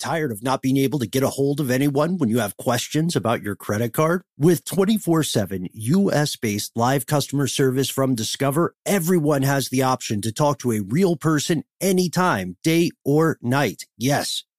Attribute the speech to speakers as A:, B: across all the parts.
A: Tired of not being able to get a hold of anyone when you have questions about your credit card? With 24 7 US based live customer service from Discover, everyone has the option to talk to a real person anytime, day or night. Yes,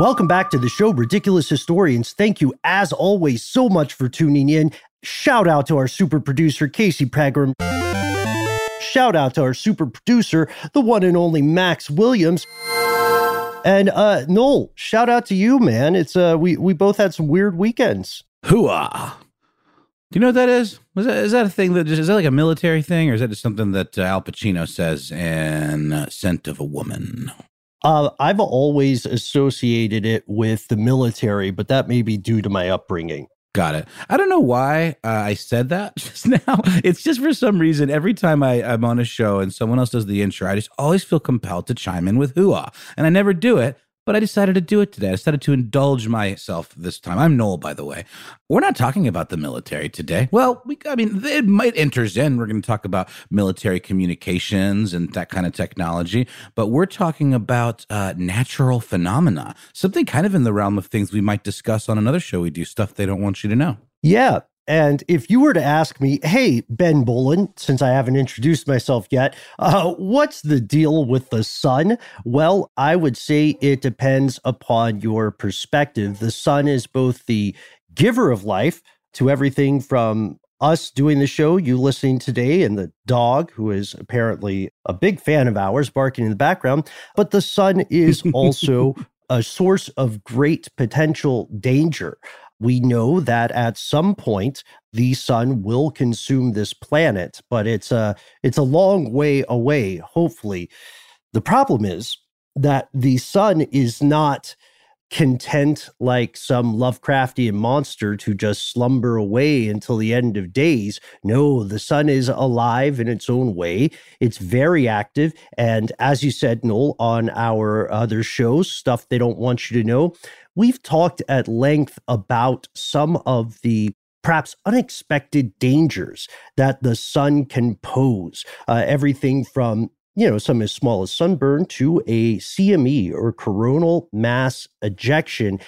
A: Welcome back to the show, Ridiculous Historians. Thank you, as always, so much for tuning in. Shout out to our super producer, Casey Pegram. Shout out to our super producer, the one and only Max Williams. And uh Noel, shout out to you, man. It's uh we we both had some weird weekends.
B: Hooah! Do you know what that is? Is that, is that a thing that just, is that like a military thing, or is that just something that uh, Al Pacino says in uh, "Scent of a Woman"?
A: Uh, I've always associated it with the military, but that may be due to my upbringing.
B: Got it. I don't know why uh, I said that just now. It's just for some reason, every time I, I'm on a show and someone else does the intro, I just always feel compelled to chime in with hooah. And I never do it, but I decided to do it today. I decided to indulge myself this time. I'm Noel, by the way. We're not talking about the military today. Well, we, I mean, it might enters in. We're going to talk about military communications and that kind of technology, but we're talking about uh, natural phenomena, something kind of in the realm of things we might discuss on another show we do, stuff they don't want you to know.
A: Yeah. And if you were to ask me, hey, Ben Bowlin, since I haven't introduced myself yet, uh, what's the deal with the sun? Well, I would say it depends upon your perspective. The sun is both the giver of life to everything from us doing the show, you listening today, and the dog, who is apparently a big fan of ours, barking in the background. But the sun is also a source of great potential danger we know that at some point the sun will consume this planet but it's a it's a long way away hopefully. The problem is that the sun is not content like some Lovecraftian monster to just slumber away until the end of days. No, the sun is alive in its own way. It's very active. And as you said, Noel, on our other shows, stuff they don't want you to know, we've talked at length about some of the perhaps unexpected dangers that the sun can pose. Uh, everything from you know, some as small as sunburn to a CME or coronal mass ejection.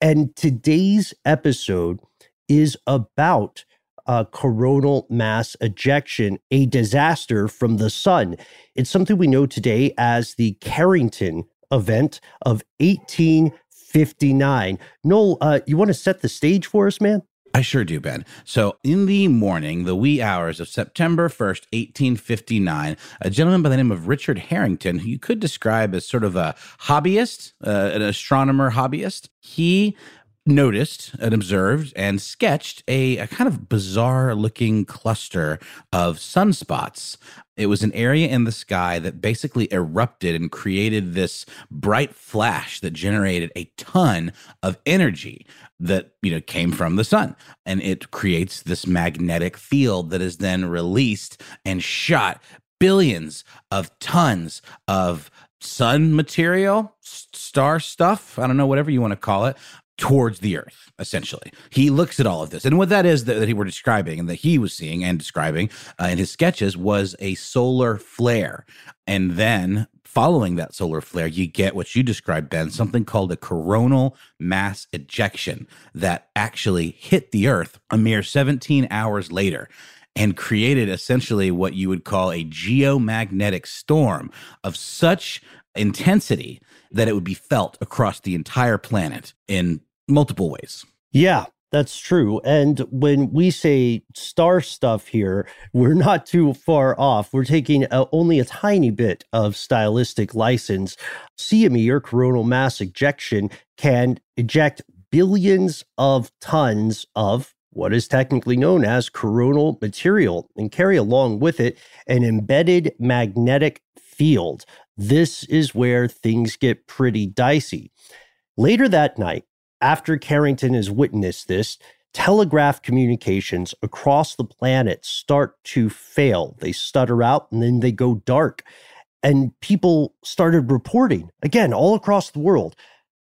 A: And today's episode is about a coronal mass ejection, a disaster from the sun. It's something we know today as the Carrington event of 1859. Noel, uh, you want to set the stage for us, man?
B: I sure do, Ben. So, in the morning, the wee hours of September 1st, 1859, a gentleman by the name of Richard Carrington, who you could describe as sort of a hobbyist, uh, an astronomer hobbyist, he noticed and observed and sketched a, a kind of bizarre looking cluster of sunspots. It was an area in the sky that basically erupted and created this bright flash that generated a ton of energy that you know came from the sun and it creates this magnetic field that is then released and shot billions of tons of sun material, star stuff, I don't know, whatever you want to call it, towards the earth essentially. He looks at all of this. And what that is that, that he were describing and that he was seeing and describing uh, in his sketches was a solar flare. And then following that solar flare you get what you described ben something called a coronal mass ejection that actually hit the earth a mere 17 hours later and created essentially what you would call a geomagnetic storm of such intensity that it would be felt across the entire planet in multiple ways.
A: Yeah, that's true. And when we say star stuff here, we're not too far off. We're taking a, only a tiny bit of stylistic license. CME or coronal mass ejection can eject billions of tons of what is technically known as coronal material and carry along with it an embedded magnetic field this is where things get pretty dicey. Later that night, after Carrington has witnessed this, telegraph communications across the planet start to fail. They stutter out and then they go dark. And people started reporting, again, all across the world,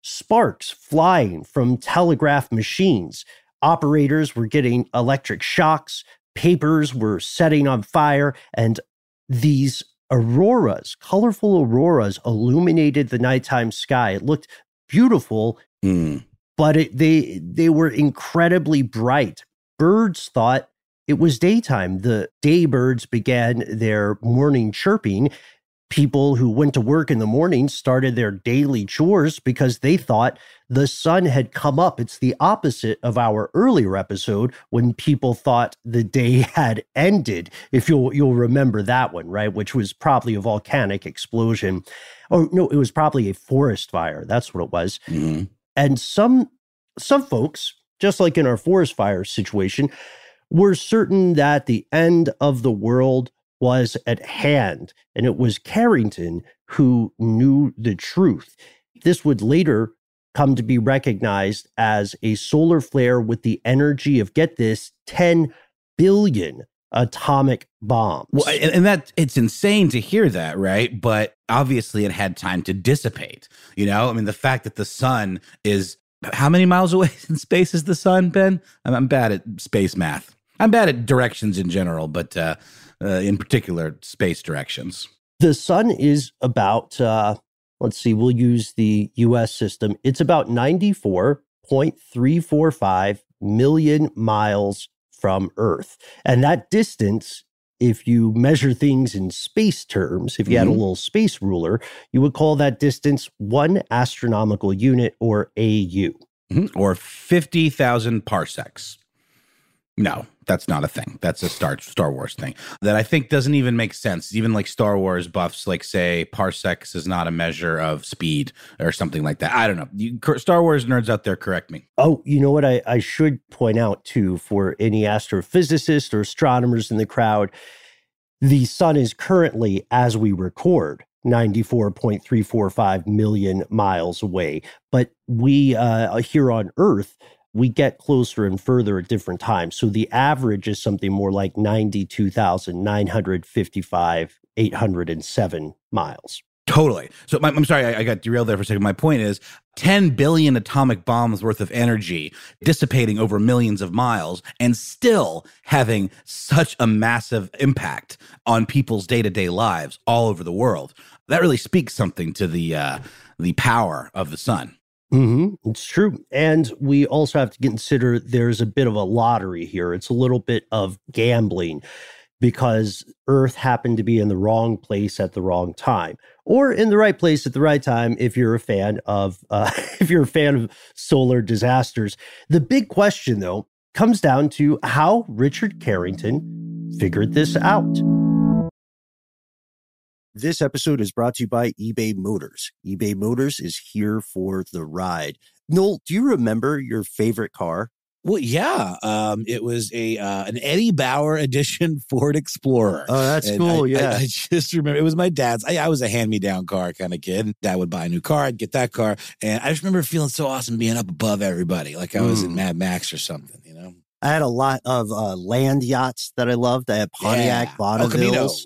A: sparks flying from telegraph machines. Operators were getting electric shocks, papers were setting on fire, and these auroras, colorful auroras illuminated the nighttime sky. It looked beautiful, mm. but it, they they were incredibly bright. Birds thought it was daytime. The day birds began their morning chirping, people who went to work in the morning started their daily chores because they thought the sun had come up. It's the opposite of our earlier episode when people thought the day had ended. If you'll you'll remember that one, right? Which was probably a volcanic explosion. Oh no, it was probably a forest fire. That's what it was. Mm-hmm. And some some folks, just like in our forest fire situation, were certain that the end of the world was at hand. And it was Carrington who knew the truth. This would later come to be recognized as a solar flare with the energy of, get this, 10 billion atomic bombs.
B: Well, and, and, that it's insane to hear that, right? But obviously it had time to dissipate. You know, I mean, the fact that the sun is how many miles away in space is the sun, Ben? I'm, I'm bad at space math. I'm bad at directions in general, but uh, uh, in particular, space directions.
A: The sun is about, uh, let's see, we'll use the US system. It's about 94.345 million miles from Earth. And that distance, if you measure things in space terms, if you mm-hmm. had a little space ruler, you would call that distance one astronomical unit or AU.
B: Mm-hmm. Or 50,000 parsecs. No, that's not a thing. That's a Star Star Wars thing that I think doesn't even make sense. Even like Star Wars buffs, like say parsecs is not a measure of speed or something like that. I don't know. You, Star Wars nerds out there, correct me.
A: Oh, you know what? I, I should point out too for any astrophysicists or astronomers in the crowd, the sun is currently, as we record, 94.345 million miles away. But we uh, here on Earth we get closer and further at different times. So the average is something more like 92,955, 807 miles.
B: Totally. So my, I'm sorry, I, I, got derailed there for a second. My point is 10 billion atomic bombs worth of energy dissipating over millions of miles and still having such a massive impact on people's day to day lives all over the world. That really speaks something to the, uh, the power of the sun.
A: Mm-hmm. It's true. And we also have to consider there's a bit of a lottery here. It's a little bit of gambling because Earth happened to be in the wrong place at the wrong time, or in the right place at the right time if you're a fan of uh, if you're a fan of solar disasters. The big question, though, comes down to how Richard Carrington figured this out.
C: This episode is brought to you by eBay Motors. eBay Motors is here for the ride.
A: Noel, do you remember your favorite car?
B: Well, yeah, um, it was a uh, an Eddie Bauer edition Ford Explorer.
A: Oh, that's
B: And
A: cool.
B: I,
A: yeah.
B: I, I just remember it was my dad's. I, I was a hand me down car kind of kid. Dad would buy a new car, I'd get that car, and I just remember feeling so awesome being up above everybody, like I was in
A: Mm.
B: Mad Max or something. You know,
A: I had a lot of uh, land yachts that I loved. I had Pontiac
B: Yeah. Camino,
A: Bonnevilles.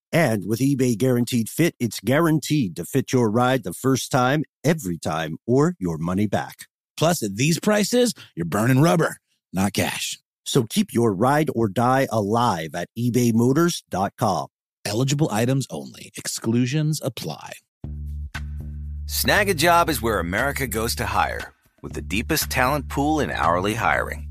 A: And with eBay Guaranteed Fit, it's guaranteed to fit your ride the first time, every time, or your money back.
B: Plus, at these prices, you're burning rubber, not cash.
A: So keep your ride or die alive at ebaymotors.com.
B: Eligible items only. Exclusions apply.
D: Snag a job is where America goes to hire, with the deepest talent pool in hourly hiring.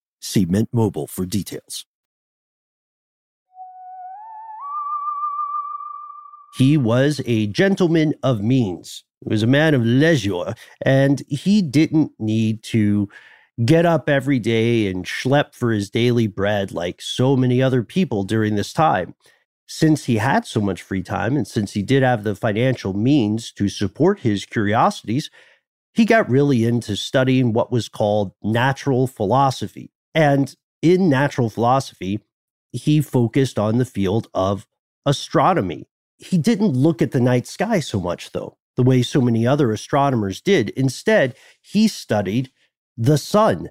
A: See Mint Mobile for details. He was a gentleman of means. He was a man of leisure, and he didn't need to get up every day and schlep for his daily bread like so many other people during this time. Since he had so much free time, and since he did have the financial means to support his curiosities, he got really into studying what was called natural philosophy. And in natural philosophy, he focused on the field of astronomy. He didn't look at the night sky so much, though, the way so many other astronomers did. Instead, he studied the sun.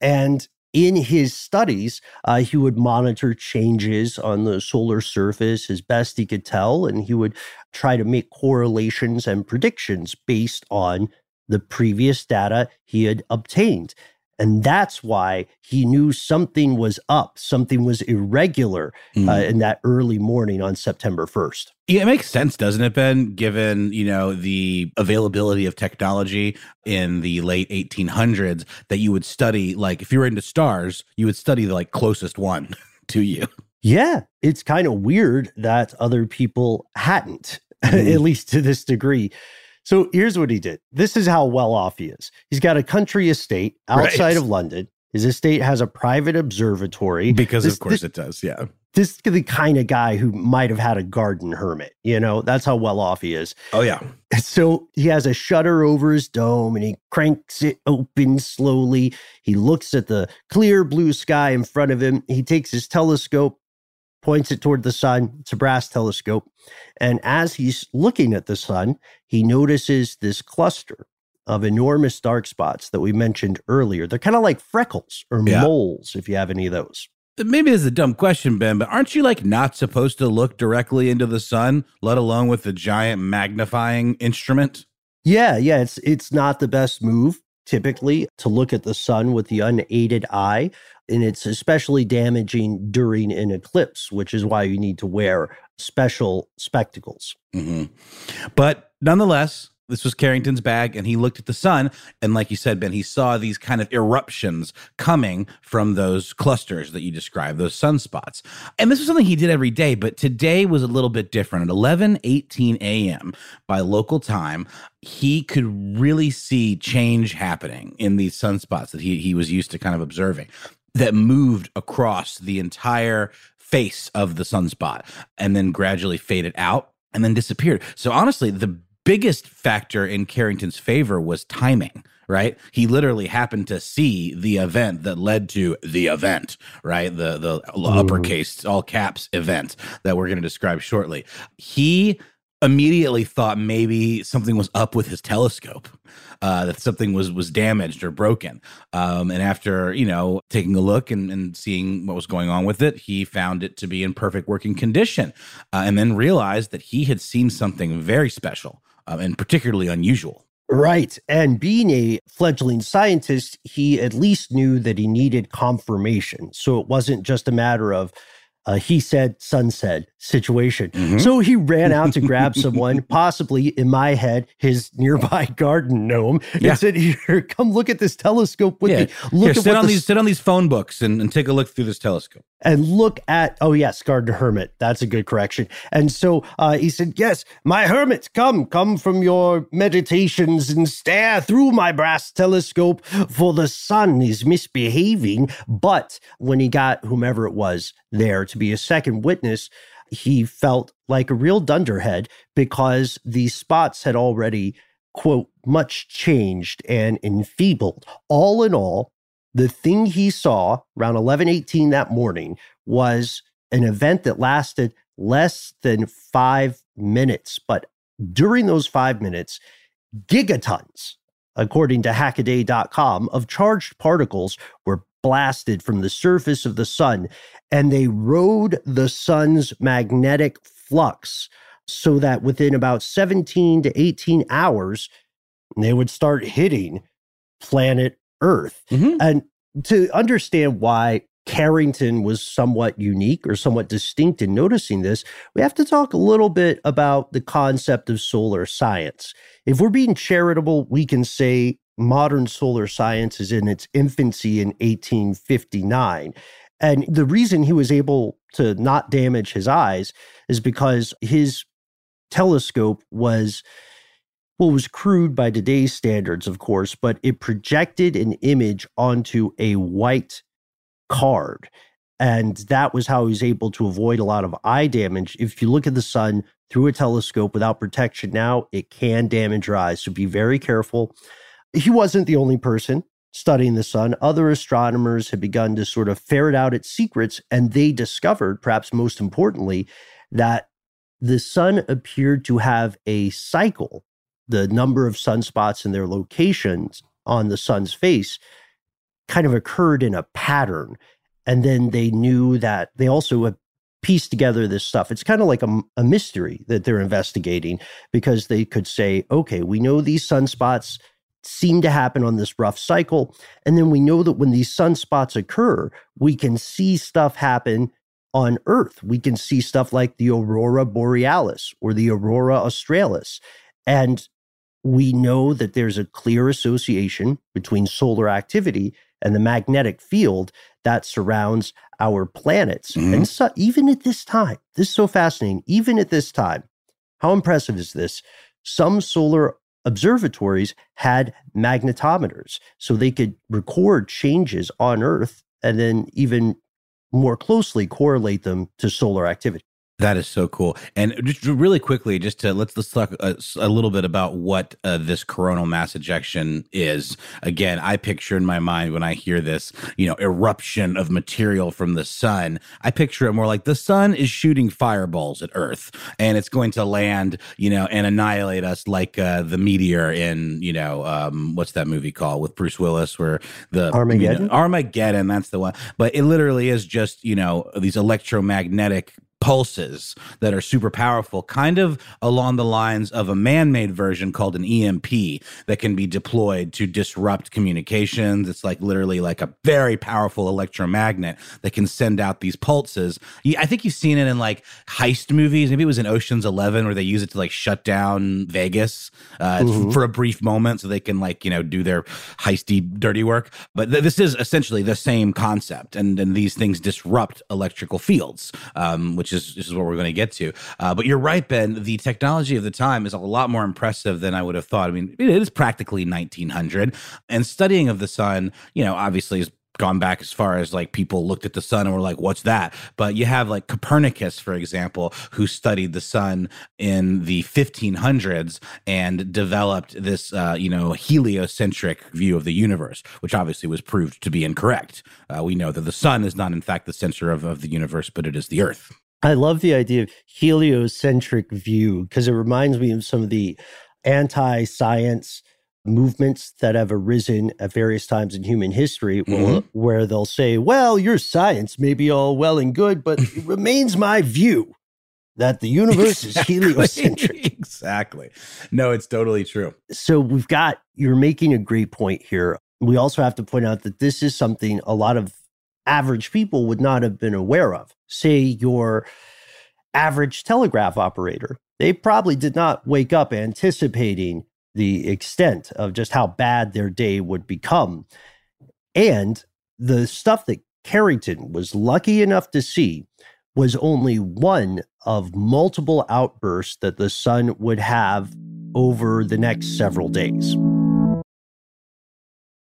A: And in his studies, uh, he would monitor changes on the solar surface as best he could tell, and he would try to make correlations and predictions based on the previous data he had obtained. And that's why he knew something was up, something was irregular mm. uh, in that early morning on September 1st.
B: Yeah, it makes sense, doesn't it, Ben? Given you know the availability of technology in the late 1800s, that you would study like if you were into stars, you would study the like closest one to you.
A: Yeah, it's kind of weird that other people hadn't, mm. at least to this degree. So here's what he did. This is how well off he is. He's got a country estate outside right. of London. His estate has a private observatory.
B: Because
A: this,
B: of course this, it does, yeah.
A: This is the kind of guy who might have had a garden hermit, you know? That's how well off he is.
B: Oh yeah.
A: So he has a shutter over his dome and he cranks it open slowly. He looks at the clear blue sky in front of him. He takes his telescope points it toward the sun. It's a brass telescope. And as he's looking at the sun, he notices this cluster of enormous dark spots that we mentioned earlier. They're kind of like freckles or yeah. moles, if you have any of those.
B: Maybe this is a dumb question, Ben, but aren't you like not supposed to look directly into the sun, let alone with a giant magnifying instrument?
A: Yeah, yeah, it's it's not the best move typically to look at the sun with the unaided eye and it's especially damaging during an eclipse, which is why you need to wear special spectacles.
B: Mm-hmm. But nonetheless, this was Carrington's bag, and he looked at the sun. And like you said, Ben, he saw these kind of eruptions coming from those clusters that you described, those sunspots. And this was something he did every day, but today was a little bit different. At 11 18 a.m. by local time, he could really see change happening in these sunspots that he, he was used to kind of observing that moved across the entire face of the sunspot and then gradually faded out and then disappeared. So honestly, the biggest factor in Carrington's favor was timing, right? He literally happened to see the event that led to the event, right? The the uppercase all caps event that we're going to describe shortly. He immediately thought maybe something was up with his telescope uh, that something was was damaged or broken. Um, and after you know taking a look and, and, seeing what was going on with it, he found it to be in perfect working condition, uh, and then realized that he had seen something very special uh, and particularly unusual.
A: Right. And being a fledgling scientist, he at least knew that he needed confirmation. So it wasn't just a matter of, uh, he said, son said situation. Mm-hmm. So he ran out to grab someone, possibly in my head, his nearby garden gnome, and yeah. said, Here, come look at this telescope with yeah. me.
B: Look Here, at sit on the, these sit on these phone books and, and take a look through this telescope.
A: And look at, oh, yes, garden hermit. That's a good correction. And so uh, he said, Yes, my hermit, come, come from your meditations and stare through my brass telescope, for the sun is misbehaving. But when he got whomever it was there to be a second witness, he felt like a real dunderhead because the spots had already, quote, much changed and enfeebled. All in all, the thing he saw around 1118 that morning was an event that lasted less than five minutes. But during those five minutes, gigatons, according to hackaday.com, of charged particles were blasted from the surface of the sun and they rode the sun's magnetic flux so that within about 17 to 18 hours, they would start hitting planet Earth. Mm-hmm. And to understand why Carrington was somewhat unique or somewhat distinct in noticing this, we have to talk a little bit about the concept of solar science. If we're being charitable, we can say modern solar science is in its infancy in 1859. And the reason he was able to not damage his eyes is because his telescope was well was crude by today's standards of course but it projected an image onto a white card and that was how he was able to avoid a lot of eye damage if you look at the sun through a telescope without protection now it can damage your eyes so be very careful he wasn't the only person studying the sun, other astronomers had begun to sort of ferret out its secrets, and they discovered, perhaps most importantly, that the sun appeared to have a cycle. The number of sunspots and their locations on the sun's face kind of occurred in a pattern. And then they knew that they also pieced together this stuff. It's kind of like a, a mystery that they're investigating because they could say, okay, we know these sunspots seem to happen on this rough cycle. And then we know that when these sunspots occur, we can see stuff happen on Earth. We can see stuff like the aurora borealis or the aurora australis. And we know that there's a clear association between solar activity and the magnetic field that surrounds our planets. Mm-hmm. And so, even at this time, this is so fascinating. Even at this time, how impressive is this? Some solar observatories had magnetometers so they could record changes on Earth and then even more closely correlate them to solar activity.
B: That is so cool. And just really quickly, just to let's let's talk a, a little bit about what uh, this coronal mass ejection is. Again, I picture in my mind when I hear this, you know, eruption of material from the sun. I picture it more like the sun is shooting fireballs at Earth, and it's going to land, you know, and annihilate us like uh, the meteor in, you know, um, what's that movie called with Bruce Willis, where the
A: Armageddon.
B: You know, Armageddon, that's the one. But it literally is just, you know, these electromagnetic pulses that are super powerful, kind of along the lines of a man made version called an EMP that can be deployed to disrupt communications. It's like literally like a very powerful electromagnet that can send out these pulses. I think you've seen it in like heist movies. Maybe it was in Ocean's 11 where they use it to like shut down Vegas uh, mm-hmm. for a brief moment so they can like, you know, do their heisty dirty work. But th- this is essentially the same concept. And, and these things disrupt electrical fields, um, which which is this is what we're going to get to. Uh, but you're right, Ben. The technology of the time is a lot more impressive than I would have thought. I mean, it is practically 1900, and studying of the sun, you know, obviously is gone back as far as like people looked at the sun and were like, what's that? But you have like Copernicus, for example, who studied the sun in the 1500s and developed this, uh, you know, heliocentric view of the universe, which obviously was proved to be incorrect. Uh, we know that the sun is not, in fact, the center of, of the universe, but it is the earth.
A: I love the idea of heliocentric view because it reminds me of some of the anti science movements that have arisen at various times in human history mm-hmm. where they'll say, well, your science may be all well and good, but it remains my view that the universe exactly. is heliocentric.
B: exactly. No, it's totally true.
A: So we've got, you're making a great point here. We also have to point out that this is something a lot of average people would not have been aware of. Say your average telegraph operator, they probably did not wake up anticipating the extent of just how bad their day would become. And the stuff that Carrington was lucky enough to see was only one of multiple outbursts that the sun would have over the next several days.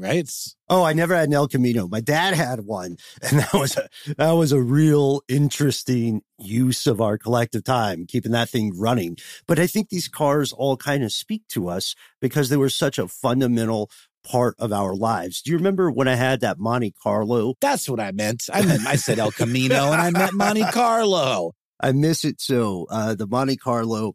C: right?
A: Oh, I never had an El Camino. My dad had one, and that was a that was a real interesting use of our collective time, keeping that thing running. But I think these cars all kind of speak to us because they were such a fundamental part of our lives. Do you remember when I had that Monte Carlo?
C: That's what I meant. I meant I said El Camino and I meant Monte Carlo.
A: I miss it so. Uh, the Monte Carlo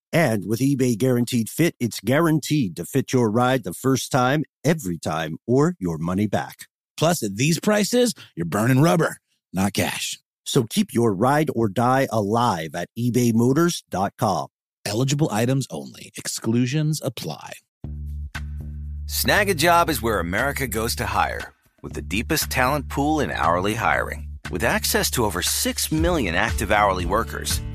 A: And with eBay Guaranteed Fit, it's guaranteed to fit your ride the first time, every time, or your money back.
C: Plus, at these prices, you're burning rubber, not cash.
A: So keep your ride or die alive at ebaymotors.com.
C: Eligible items only. Exclusions apply.
D: Snag a job is where America goes to hire, with the deepest talent pool in hourly hiring. With access to over 6 million active hourly workers,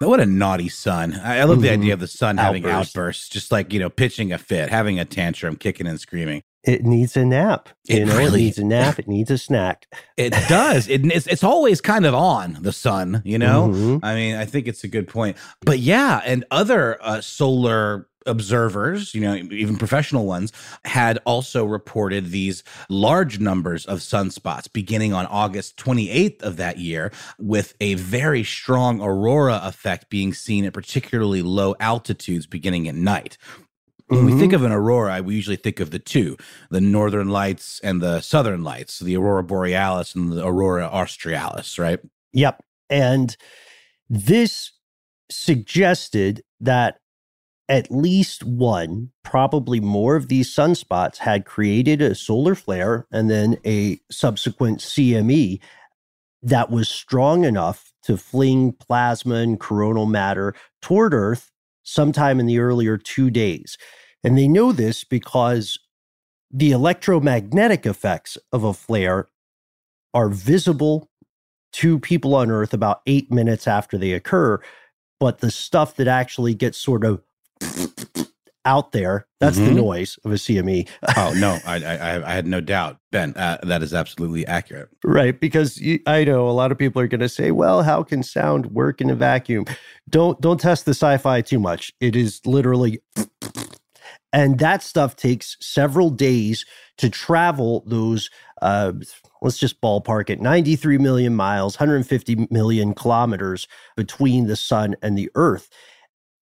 B: What a naughty son. I, I love the
A: Mhm.
B: idea of the son having outbursts, just like, you know, pitching a fit, having a tantrum, kicking and screaming.
A: It needs a nap.
B: It
A: you know,
B: really-
A: it needs a nap. It needs a snack.
B: It does. It, it's, it's always kind of on the sun, you know?
A: Mhm.
B: I mean, I think it's a good point. But yeah, and other uh, solar observers, you know, even professional ones, had also reported these large numbers of sunspots beginning on August 28th of that year, with a very strong aurora effect being seen at particularly low altitudes beginning at night. When we
A: Mhm.
B: think of an aurora, we usually think of the two the northern lights and the southern lights, the aurora borealis and the aurora australis, right?
A: Yep. And this suggested that at least one, probably more of these sunspots had created a solar flare and then a subsequent CME that was strong enough to fling plasma and coronal matter toward Earth sometime in the earlier two days. And they know this because the electromagnetic effects of a flare are visible to people on Earth about eight minutes after they occur. But the stuff that actually gets sort of out there, that's the
B: Mhm.
A: noise of a CME.
B: Oh no, I, I I had no doubt, Ben. Uh, that is absolutely accurate.
A: Right, because you, I know a lot of people are going to say, "Well, how can sound work in a vacuum?" Don't don't test the sci-fi too much. It is literally, and that stuff takes several days to travel those. Uh, let's just ballpark it: ninety-three million miles, one hundred fifty million kilometers between the sun and the Earth,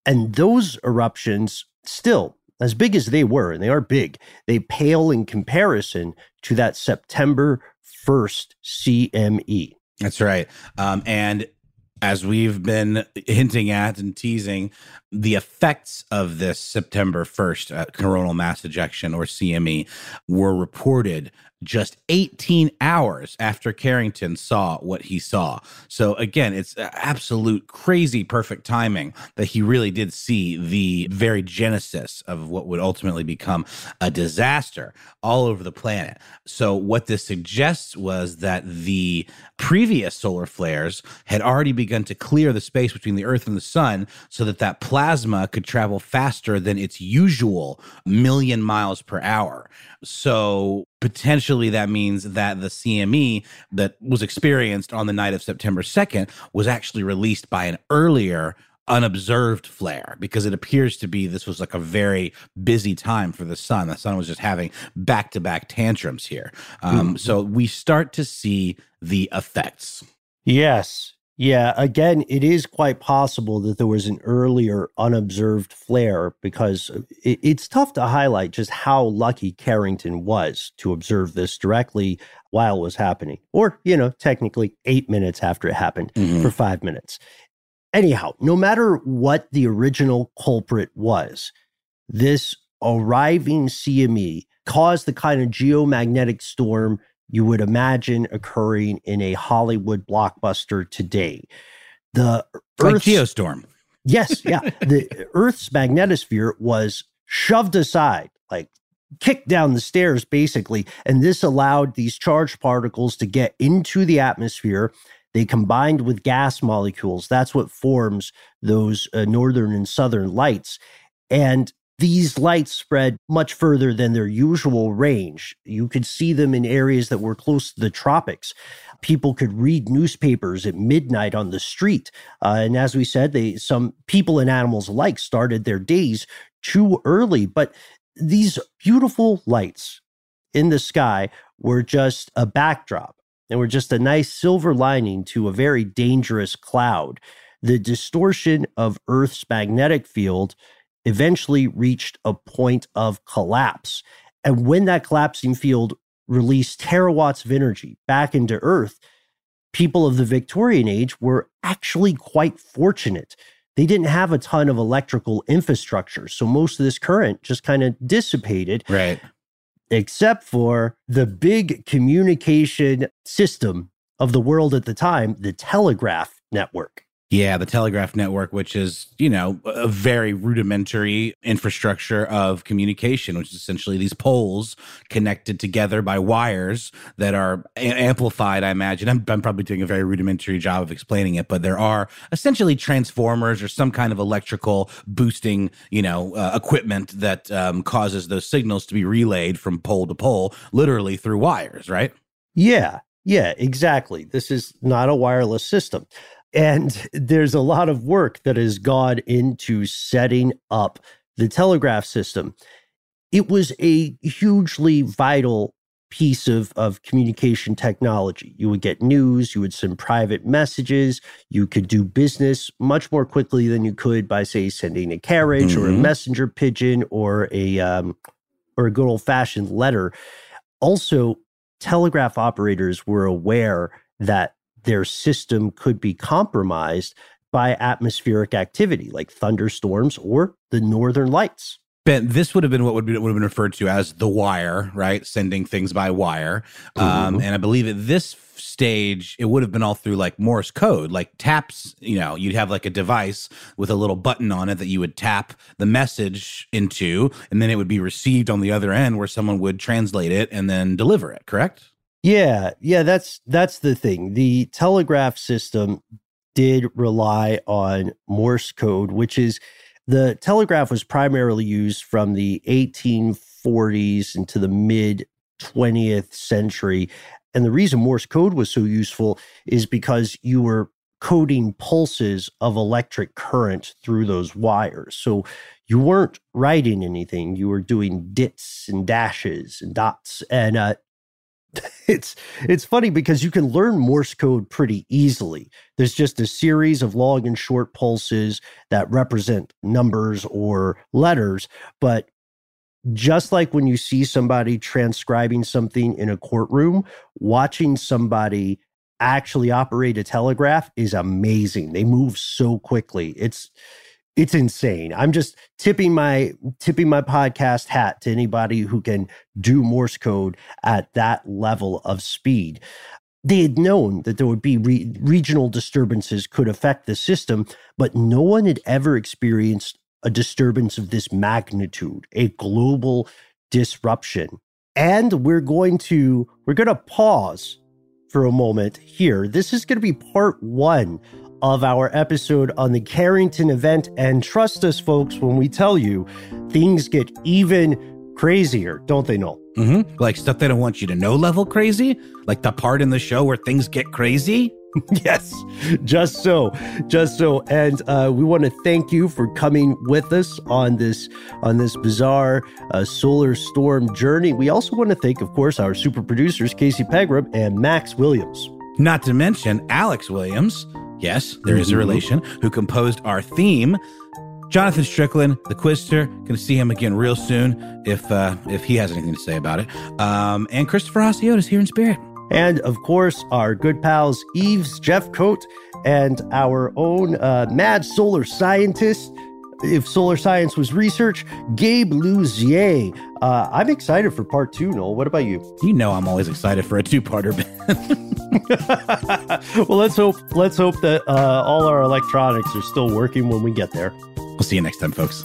A: and those eruptions still. As big as they were, and they are big, they pale in comparison to that September 1st CME.
B: That's right. Um, and as we've been hinting at and teasing, the effects of this September 1st uh, coronal mass ejection or CME were reported just 18 hours after Carrington saw what he saw. So again, it's uh, absolute crazy perfect timing that he really did see the very genesis of what would ultimately become a disaster all over the planet. So what this suggests was that the previous solar flares had already begun to clear the space between the earth and the sun so that that plasma could travel faster than its usual million miles per hour. So potentially that means that the CME that was experienced on the night of September 2nd was actually released by an earlier unobserved flare because it appears to be this was like a very busy time for the sun. The sun was just having back to back tantrums here. Um, So we start to see the effects.
A: Yes. Yeah. Again, it is quite possible that there was an earlier unobserved flare because it, it's tough to highlight just how lucky Carrington was to observe this directly while it was happening, or, you know, technically eight minutes after it happened
B: Mhm.
A: for five minutes. Anyhow, no matter what the original culprit was, this arriving CME caused the kind of geomagnetic storm you would imagine occurring in a Hollywood blockbuster today. The
B: Like
A: Earth's-
B: Geostorm.
A: Yes, yeah. the Earth's magnetosphere was shoved aside, like kicked down the stairs, basically. And this allowed these charged particles to get into the atmosphere. They combined with gas molecules. That's what forms those uh, northern and southern lights. And these lights spread much further than their usual range. You could see them in areas that were close to the tropics. People could read newspapers at midnight on the street. Uh, and as we said, they some people and animals alike started their days too early. But these beautiful lights in the sky were just a backdrop. and were just a nice silver lining to a very dangerous cloud. The distortion of Earth's magnetic field eventually reached a point of collapse. And when that collapsing field released terawatts of energy back into Earth, people of the Victorian age were actually quite fortunate. They didn't have a ton of electrical infrastructure. So most of this current just kind of dissipated,
B: Right.
A: except for the big communication system of the world at the time, the telegraph network.
B: Yeah, the telegraph network, which is, you know, a very rudimentary infrastructure of communication, which is essentially these poles connected together by wires that are amplified, I imagine. I'm, I'm probably doing a very rudimentary job of explaining it, but there are essentially transformers or some kind of electrical boosting, you know, uh, equipment that um, causes those signals to be relayed from pole to pole, literally through wires, right?
A: Yeah, yeah, exactly. This is not a wireless system. And there's a lot of work that has gone into setting up the telegraph system. It was a hugely vital piece of, of communication technology. You would get news, you would send private messages, you could do business much more quickly than you could by, say, sending a carriage or a
B: Mhm.
A: messenger pigeon or a um, or a good old fashioned letter. Also, telegraph operators were aware that their system could be compromised by atmospheric activity like thunderstorms or the northern lights.
B: Ben, this would have been what would, be, would have been referred to as the wire, right? Sending things by wire. Um,
A: Mhm.
B: and I believe at this stage, it would have been all through like Morse code, like taps. You know, you'd have like a device with a little button on it that you would tap the message into, and then it would be received on the other end where someone would translate it and then deliver it, correct?
A: Yeah, yeah, that's that's the thing. The telegraph system did rely on Morse code, which is the telegraph was primarily used from the 1840s into the mid 20th century. And the reason Morse code was so useful is because you were coding pulses of electric current through those wires. So you weren't writing anything, you were doing dits and dashes and dots. And uh, it's it's funny because you can learn Morse code pretty easily. There's just a series of long and short pulses that represent numbers or letters, but just like when you see somebody transcribing something in a courtroom, watching somebody actually operate a telegraph is amazing. They move so quickly. It's it's insane. I'm just tipping my tipping my podcast hat to anybody who can do Morse code at that level of speed. They had known that there would be re- regional disturbances could affect the system, but no one had ever experienced a disturbance of this magnitude, a global disruption. And we're going to we're going to pause for a moment here. This is going to be part 1 of our episode on the Carrington event and trust us folks when we tell you things get even crazier, don't they, Noel?
B: Mm-hmm. Like stuff they don't want you to know level crazy, like the part in the show where things get crazy.
A: yes, just so, just so, and uh, we want to thank you for coming with us on this on this bizarre uh, solar storm journey. We also want to thank, of course, our super producers Casey Pegram and Max Williams.
B: Not to mention Alex Williams. Yes, there is a
A: Mhm.
B: relation who composed our theme. Jonathan Strickland, the Quizster, going to see him again real soon if uh, if he has anything to say about it. Um, and Christopher Hasiotis here in spirit.
A: And of course, our good pals Eves, Jeffcoat, and our own uh, mad solar scientist, If solar science was research, Gabe Luzier. Uh, I'm excited for part two, Noel. What about you?
B: You know I'm always excited for a two-parter,
A: Ben. well, let's hope let's hope that uh, all our electronics are still working when we get there.
B: We'll see you next time, folks.